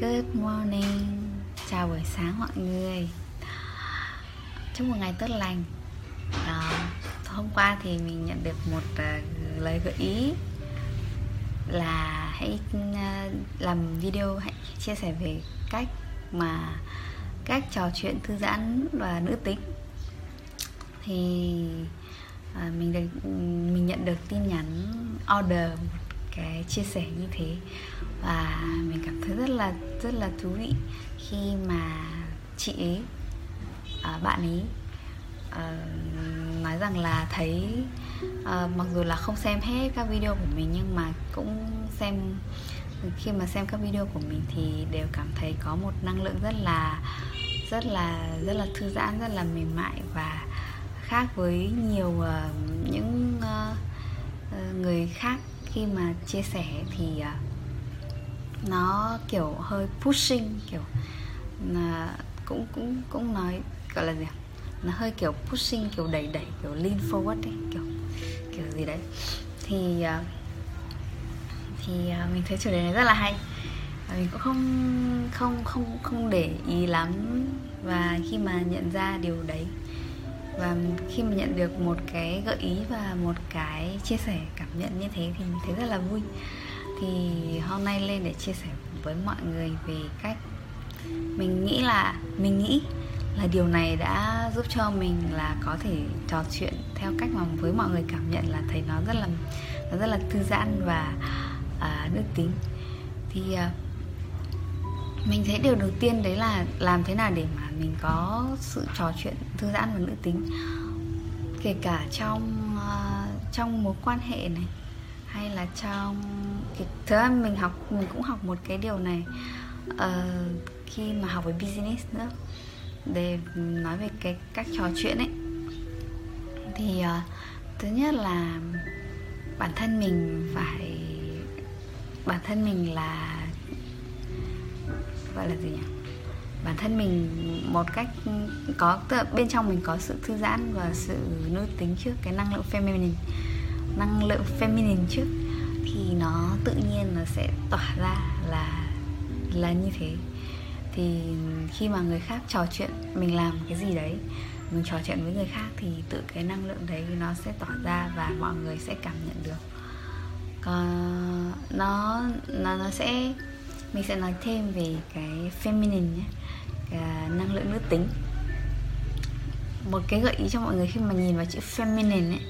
Good morning. Chào buổi sáng mọi người. Chúc một ngày tốt lành. À, Hôm qua thì mình nhận được một uh, lời gợi ý Là hãy uh, làm video Hãy chia sẻ về cách mà Cách trò chuyện thư giãn và nữ tính. Thì uh, mình được mình nhận được tin nhắn order một cái chia sẻ như thế. Và mình cảm thấy rất là rất là thú vị khi mà chị ấy à, bạn ấy à, nói rằng là thấy à, mặc dù là không xem hết các video của mình nhưng mà cũng xem khi mà xem các video của mình thì đều cảm thấy có một năng lượng rất là rất là rất là thư giãn rất là mềm mại và khác với nhiều uh, những uh, người khác khi mà chia sẻ thì à, nó, kiểu, hơi pushing, kiểu là cũng cũng cũng nói, gọi là gì nó hơi, kiểu, pushing, kiểu, đẩy đẩy, kiểu, lean forward ấy, kiểu kiểu gì đấy. Thì à, thì à, mình thấy chủ đề này rất là hay. Mình cũng không không không không để ý lắm. Và khi mà nhận ra điều đấy và khi mà nhận được một cái gợi ý và một cái chia sẻ cảm nhận như thế thì mình thấy rất là vui. Thì hôm nay lên để chia sẻ với mọi người về cách mình nghĩ là mình nghĩ là điều này đã giúp cho mình là có thể trò chuyện theo cách mà với mọi người cảm nhận là thấy nó rất là nó rất là thư giãn và à, nữ tính. Thì à, mình thấy điều đầu tiên đấy là làm thế nào để mà mình có sự trò chuyện thư giãn và nữ tính. Kể cả trong uh, trong mối quan hệ này hay là trong thứ ra mình học mình cũng học một cái điều này. Uh, khi mà học về business nữa để nói về cái cách trò chuyện ấy thì uh, thứ nhất là bản thân mình phải bản thân mình là gọi là gì nhỉ? Bản thân mình một cách có bên trong mình có sự thư giãn và sự nữ tính trước, cái năng lượng feminine, năng lượng feminine trước, thì nó tự nhiên nó sẽ tỏa ra là là như thế. Thì khi mà người khác trò chuyện, mình làm cái gì đấy, mình trò chuyện với người khác thì tự cái năng lượng đấy nó sẽ tỏa ra và mọi người sẽ cảm nhận được. Còn nó nó nó sẽ mình sẽ nói thêm về cái feminine nhé, cái à, năng lượng nữ tính. Một cái gợi ý cho mọi người khi mà nhìn vào chữ feminine ấy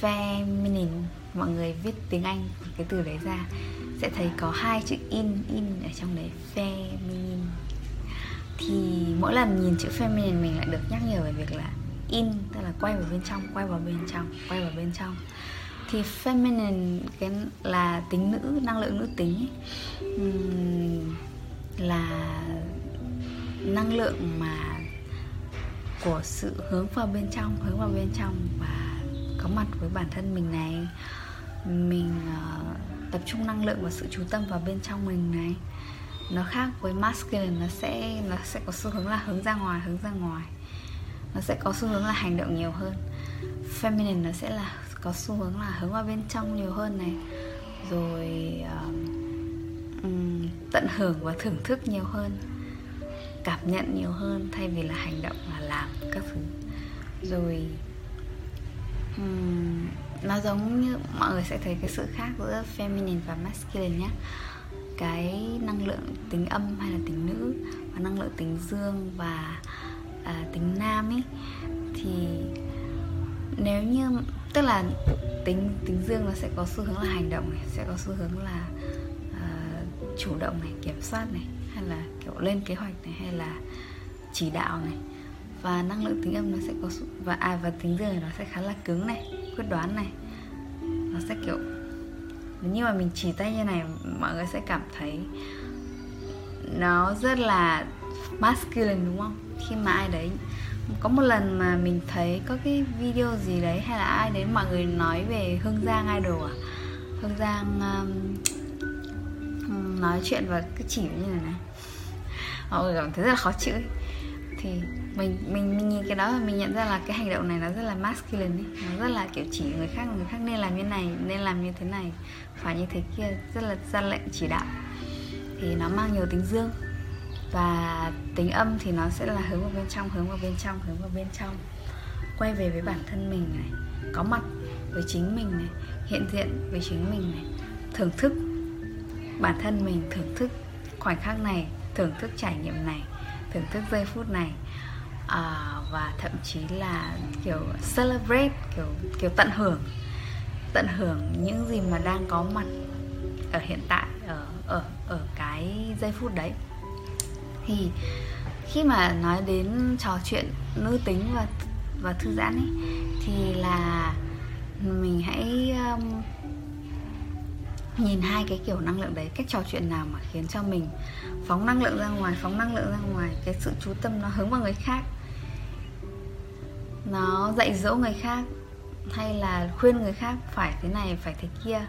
feminine, mọi người viết tiếng anh cái từ đấy ra, sẽ thấy có hai chữ in in ở trong đấy, feminine. Thì mỗi lần nhìn chữ feminine mình lại được nhắc nhở về việc là in, tức là quay vào bên trong, quay vào bên trong, quay vào bên trong thì feminine cái là tính nữ năng lượng nữ tính ấy, là năng lượng mà của sự hướng vào bên trong hướng vào bên trong và có mặt với bản thân mình này. Mình uh, tập trung năng lượng và sự chú tâm vào bên trong mình này. Nó khác với masculine nó sẽ nó sẽ có xu hướng là hướng ra ngoài hướng ra ngoài. Nó sẽ có xu hướng là hành động nhiều hơn. Feminine nó sẽ là có xu hướng là hướng vào bên trong nhiều hơn này. Rồi uh, um, tận hưởng và thưởng thức nhiều hơn cảm nhận nhiều hơn thay vì là hành động và làm các thứ. Rồi um, nó giống như mọi người sẽ thấy cái sự khác giữa feminine và masculine nhé cái năng lượng tính âm hay là tính nữ và năng lượng tính dương và à, tính nam ấy thì nếu như tức là tính tính dương nó sẽ có xu hướng là hành động này sẽ có xu hướng là uh, chủ động này kiểm soát này hay là kiểu lên kế hoạch này hay là chỉ đạo này. Và năng lượng tính âm nó sẽ có và à và tính dương nó sẽ khá là cứng này quyết đoán này. Nó sẽ kiểu nếu như mà mình chỉ tay như này mọi người sẽ cảm thấy nó rất là masculine đúng không? Khi mà ai đấy có một lần mà mình thấy có cái video gì đấy hay là ai đấy mọi người nói về hương giang idol à hương giang um, nói chuyện và cứ chỉ như này này mọi người cảm thấy rất là khó chịu ấy. thì mình mình mình nhìn cái đó và mình nhận ra là cái hành động này nó rất là masculine ấy. nó rất là kiểu chỉ người khác người khác nên làm như này nên làm như thế này phải như thế kia rất là ra lệnh chỉ đạo thì nó mang nhiều tính dương và tính âm thì nó sẽ là hướng vào bên trong hướng vào bên trong hướng vào bên trong. Quay về với bản thân mình này có mặt với chính mình này hiện diện với chính mình này thưởng thức bản thân mình thưởng thức khoảnh khắc này thưởng thức trải nghiệm này thưởng thức giây phút này. À, và thậm chí là kiểu celebrate kiểu kiểu tận hưởng tận hưởng những gì mà đang có mặt ở hiện tại ở ở ở cái giây phút đấy thì khi mà nói đến trò chuyện nữ tính và và thư giãn ấy thì là mình hãy um, nhìn hai cái kiểu năng lượng đấy cách trò chuyện nào mà khiến cho mình phóng năng lượng ra ngoài phóng năng lượng ra ngoài cái sự chú tâm nó hướng vào người khác nó dạy dỗ người khác hay là khuyên người khác phải thế này, phải thế kia.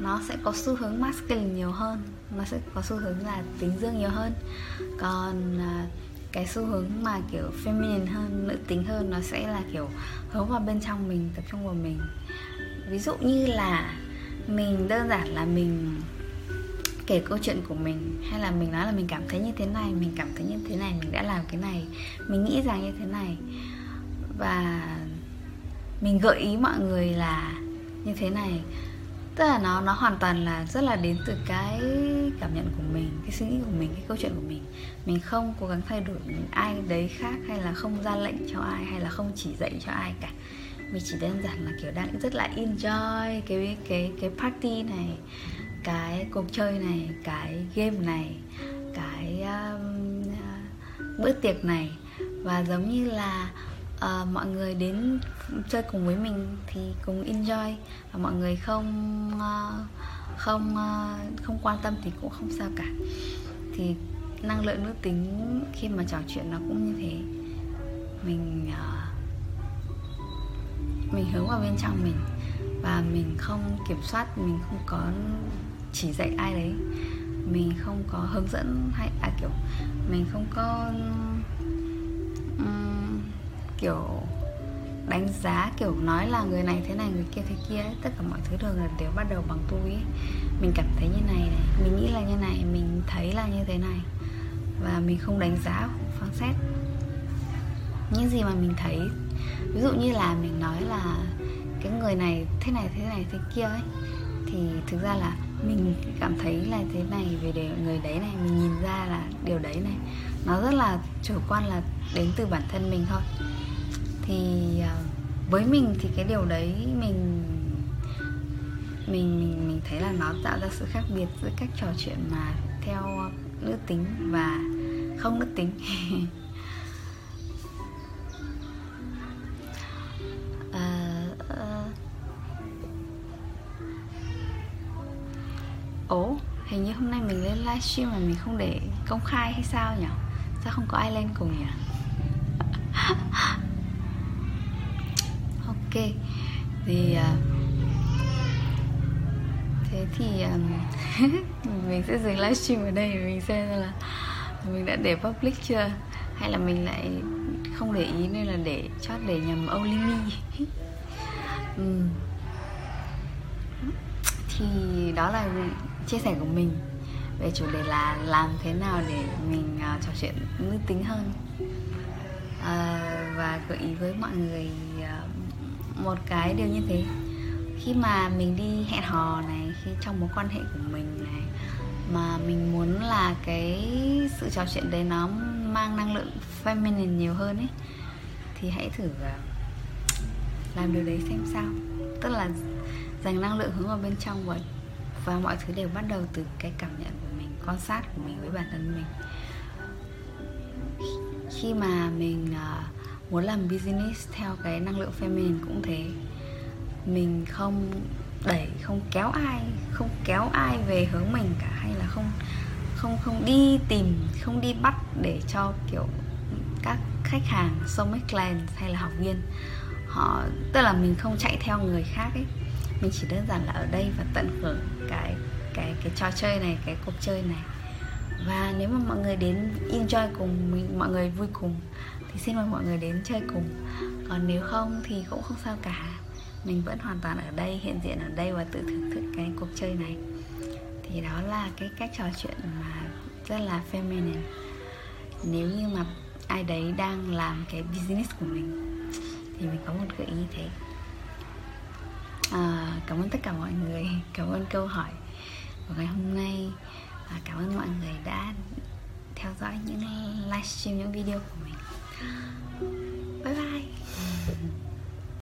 Nó sẽ có xu hướng masculine nhiều hơn. Nó sẽ có xu hướng là tính dương nhiều hơn. Còn à, cái xu hướng mà, kiểu, feminine hơn, nữ tính hơn, nó sẽ là, kiểu, hướng vào bên trong mình, tập trung vào mình. Ví dụ như là mình, đơn giản là mình kể câu chuyện của mình, hay là mình nói là mình cảm thấy như thế này, mình cảm thấy như thế này, mình đã làm cái này, mình nghĩ rằng như thế này. Và mình gợi ý mọi người là như thế này. Tức là nó nó hoàn toàn là rất là đến từ cái cảm nhận của mình cái suy nghĩ của mình cái câu chuyện của mình. Mình không cố gắng thay đổi ai đấy khác hay là không ra lệnh cho ai hay là không chỉ dạy cho ai cả. Mình chỉ đơn giản là kiểu đang rất là enjoy cái cái cái party này cái cuộc chơi này cái game này cái um, uh, bữa tiệc này. Và giống như là uh, mọi người đến chơi cùng với mình thì cùng enjoy. Và mọi người không uh, không uh, không quan tâm thì cũng không sao cả. Thì năng lượng nữ tính khi mà trò chuyện nó cũng như thế. Mình uh, mình hướng vào bên trong mình. Và mình không kiểm soát mình không có chỉ dạy ai đấy. Mình không có hướng dẫn hay à kiểu mình không có um, kiểu đánh giá, kiểu nói là người này thế này, người kia thế kia ấy. tất cả mọi thứ đều là đều bắt đầu bằng tôi ấy. mình cảm thấy như này này, mình nghĩ là như này, mình thấy là như thế này và mình không đánh giá phán xét những gì mà mình thấy, ví dụ như là mình nói là cái người này thế này thế này, thế kia ấy, thì thực ra là mình cảm thấy là thế này về để người đấy này, mình nhìn ra là điều đấy này nó rất là chủ quan là đến từ bản thân mình thôi thì à, với mình thì cái điều đấy mình mình mình mình thấy là nó tạo ra sự khác biệt giữa cách trò chuyện mà theo nữ tính và không nữ tính à, ờ, Ồ, hình như hôm nay mình lên livestream mà mình không để công khai hay sao nhỉ? Sao không có ai lên cùng nhỉ? ok, thì uh, thế thì um, mình sẽ dừng livestream ở đây mình xem là mình đã để public chưa? Hay là mình lại không để ý nên là để chót để nhầm only me um. thì đó là chia sẻ của mình về chủ đề là làm thế nào để mình uh, trò chuyện nữ tính hơn. Uh, và gợi ý với mọi người uh, một cái điều như thế. Khi mà mình đi hẹn hò này khi trong mối quan hệ của mình này mà mình muốn là cái sự trò chuyện đấy nó mang năng lượng feminine nhiều hơn ấy thì hãy thử à, làm điều đấy xem sao. Tức là dành năng lượng hướng vào bên trong và và mọi thứ đều bắt đầu từ cái cảm nhận của mình quan sát của mình với bản thân mình. Khi mà mình uh, muốn làm business theo cái năng lượng feminine cũng thế. Mình không đẩy, không kéo ai, không kéo ai về hướng mình cả, hay là không không không đi tìm, không đi bắt để cho, kiểu, các khách hàng soulmate clients hay là học viên, họ, tức là mình không chạy theo người khác ấy. Mình chỉ đơn giản là ở đây và tận hưởng cái cái cái trò chơi này, cái cuộc chơi này và nếu mà mọi người đến enjoy cùng mình mọi người vui cùng thì xin mời mọi người đến chơi cùng. Còn nếu không thì cũng không sao cả. Mình vẫn hoàn toàn ở đây hiện diện ở đây và tự thưởng thức cái cuộc chơi này. Thì đó là cái cách trò chuyện mà rất là feminine. Nếu như mà ai đấy đang làm cái business của mình thì mình có một gợi ý thế. À, cảm ơn tất cả mọi người. Cảm ơn câu hỏi của ngày hôm nay và cảm ơn mọi người đã theo dõi những livestream những video của mình.